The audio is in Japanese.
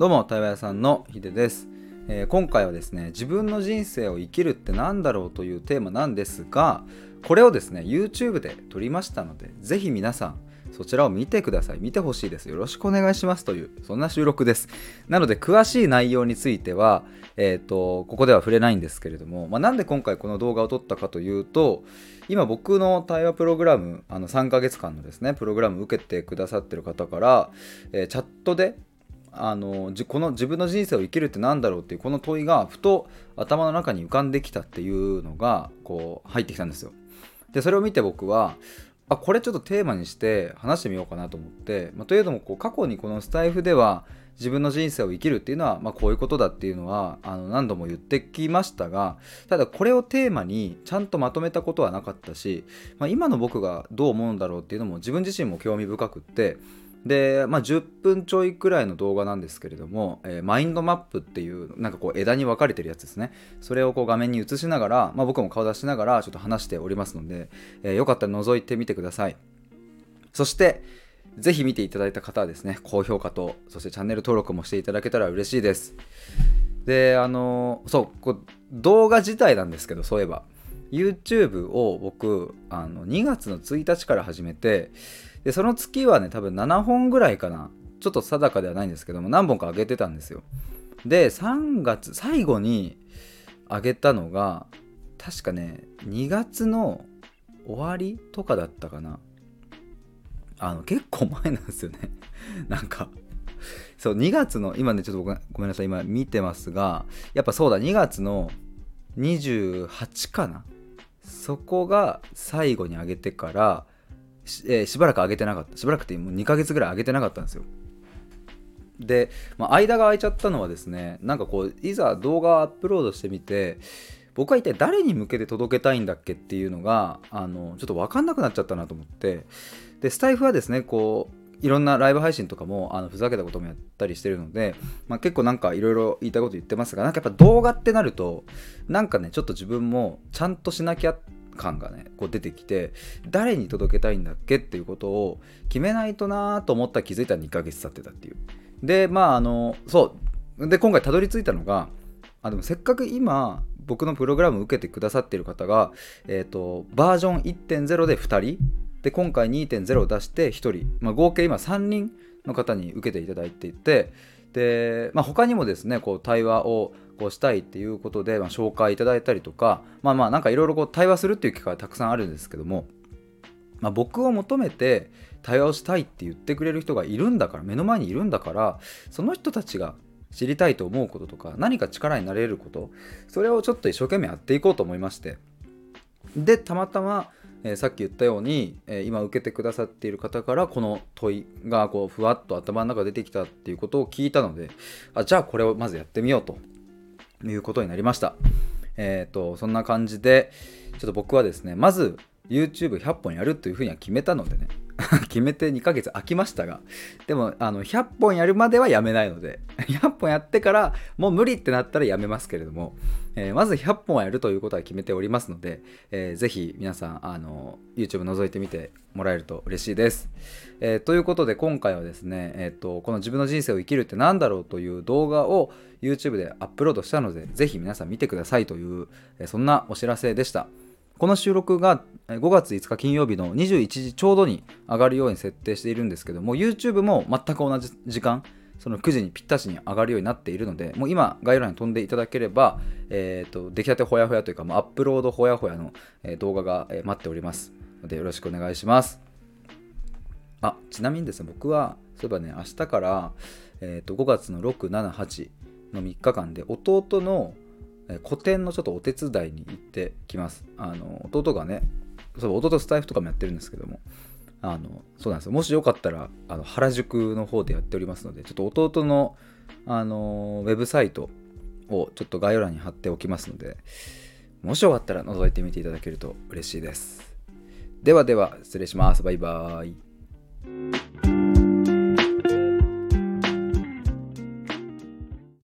どうも対話屋さんのヒデです、えー今回はですね自分の人生を生きるって何だろうというテーマなんですがこれをですね YouTube で撮りましたのでぜひ皆さんそちらを見てください。見てほしいです。よろしくお願いします。というそんな収録です。なので詳しい内容についてはえっ、とここでは触れないんですけれども、まあ、なんで今回この動画を撮ったかというと今僕の対話プログラムあの3ヶ月間のですねプログラム受けてくださってる方から、えーチャットであのこの自分の人生を生きるって何だろうっていうこの問いがふと頭の中に浮かんできたっていうのがこう入ってきたんですよ。でそれを見て僕はあこれちょっとテーマにして話してみようかなと思って、まあというのもこう過去にこのスタイフでは自分の人生を生きるっていうのは、まあ、こういうことだっていうのはあの何度も言ってきましたがただこれをテーマにちゃんとまとめたことはなかったし、まあ、今の僕がどう思うんだろうっていうのも自分自身も興味深くってで、まあ、10分ちょいくらいの動画なんですけれども、えーマインドマップっていうなんかこう枝に分かれてるやつですね。それをこう画面に映しながら、まあ、僕も顔出しながらちょっと話しておりますので、えーよかったら覗いてみてください。そしてぜひ見ていただいた方はですね高評価とそしてチャンネル登録もしていただけたら嬉しいです。であのそうこう動画自体なんですけどそういえば YouTube を僕あの2月の1日から始めてでその月はね多分7本ぐらいかな。ちょっと定かではないんですけども何本か上げてたんですよ。で3月最後に上げたのが確かね2月の終わりとかだったかな。あの結構前なんですよね。なんかそう2月の今ねちょっとごめんなさい今見てますがやっぱそうだ2月の28かな。そこが最後に上げてからし,、えーしばらく上げてなかった。しばらくってもう2ヶ月ぐらい上げてなかったんですよ。で、まあ、間が空いちゃったのはですねなんかこういざ動画アップロードしてみて僕は一体誰に向けて届けたいんだっけっていうのがあのちょっと分かんなくなっちゃったなと思ってでスタイフはですねこういろんなライブ配信とかもあのふざけたこともやったりしてるので、まあ、結構なんかいろいろ言いたいこと言ってますがなんかやっぱ動画ってなるとなんかねちょっと自分もちゃんとしなきゃって感がねこう出てきて誰に届けたいんだっけっていうことを決めないとなと思ったら気づいたら2ヶ月経ってたっていう。でまああのそう。で今回たどり着いたのがあでもせっかく今僕のプログラム受けてくださってる方が、えー、とバージョン1.0で2人。で今回2.0を出して1人、まあ、合計今3人の方に受けていただいていて。で、まあ、他にもですねこう対話をこうしたいっていうことで、まあ、紹介いただいたりとかまあまあなんかいろいろ対話するっていう機会がたくさんあるんですけども、まあ、僕を求めて対話をしたいって言ってくれる人がいるんだから目の前にいるんだからその人たちが知りたいと思うこととか何か力になれることそれをちょっと一生懸命やっていこうと思いましてでたまたま、えーさっき言ったように、えー今受けてくださっている方からこの問いがこうふわっと頭の中出てきたっていうことを聞いたのであじゃあこれをまずやってみようということになりました。えっ、とそんな感じでちょっと僕はですねまず YouTube100 本やるというふうには決めたのでね 決めて2ヶ月空きましたがでもあの100本やるまではやめないので 100本やってからもう無理ってなったらやめますけれども、えーまず100本はやるということは決めておりますので、えーぜひ皆さんあの YouTube 覗いてみてもらえると嬉しいです、えーということで今回はですね、えー、とこの自分の人生を生きるって何だろうという動画を YouTube でアップロードしたのでぜひ皆さん見てくださいという、えそんなお知らせでした。この収録が5月5日金曜日の21時ちょうどに上がるように設定しているんですけども YouTube も全く同じ時間その9時にぴったしに上がるようになっているのでもう今概要欄に飛んでいただければ、えー、と出来たてほやほやというかもうアップロードほやほやの、動画が、待っております。のでよろしくお願いします。あちなみにですね僕はそういえばね明日から、えー、と5月の678の3日間で弟の個展のちょっとお手伝いに行ってきます。あの弟がねそう弟スタイフとかもやってるんですけども。あのそうなんですよ。もしよかったらあの原宿の方でやっておりますのでちょっと弟のあのウェブサイトをちょっと概要欄に貼っておきますのでもしよかったら覗いてみていただけると嬉しいです。ではでは失礼します。バイバーイ。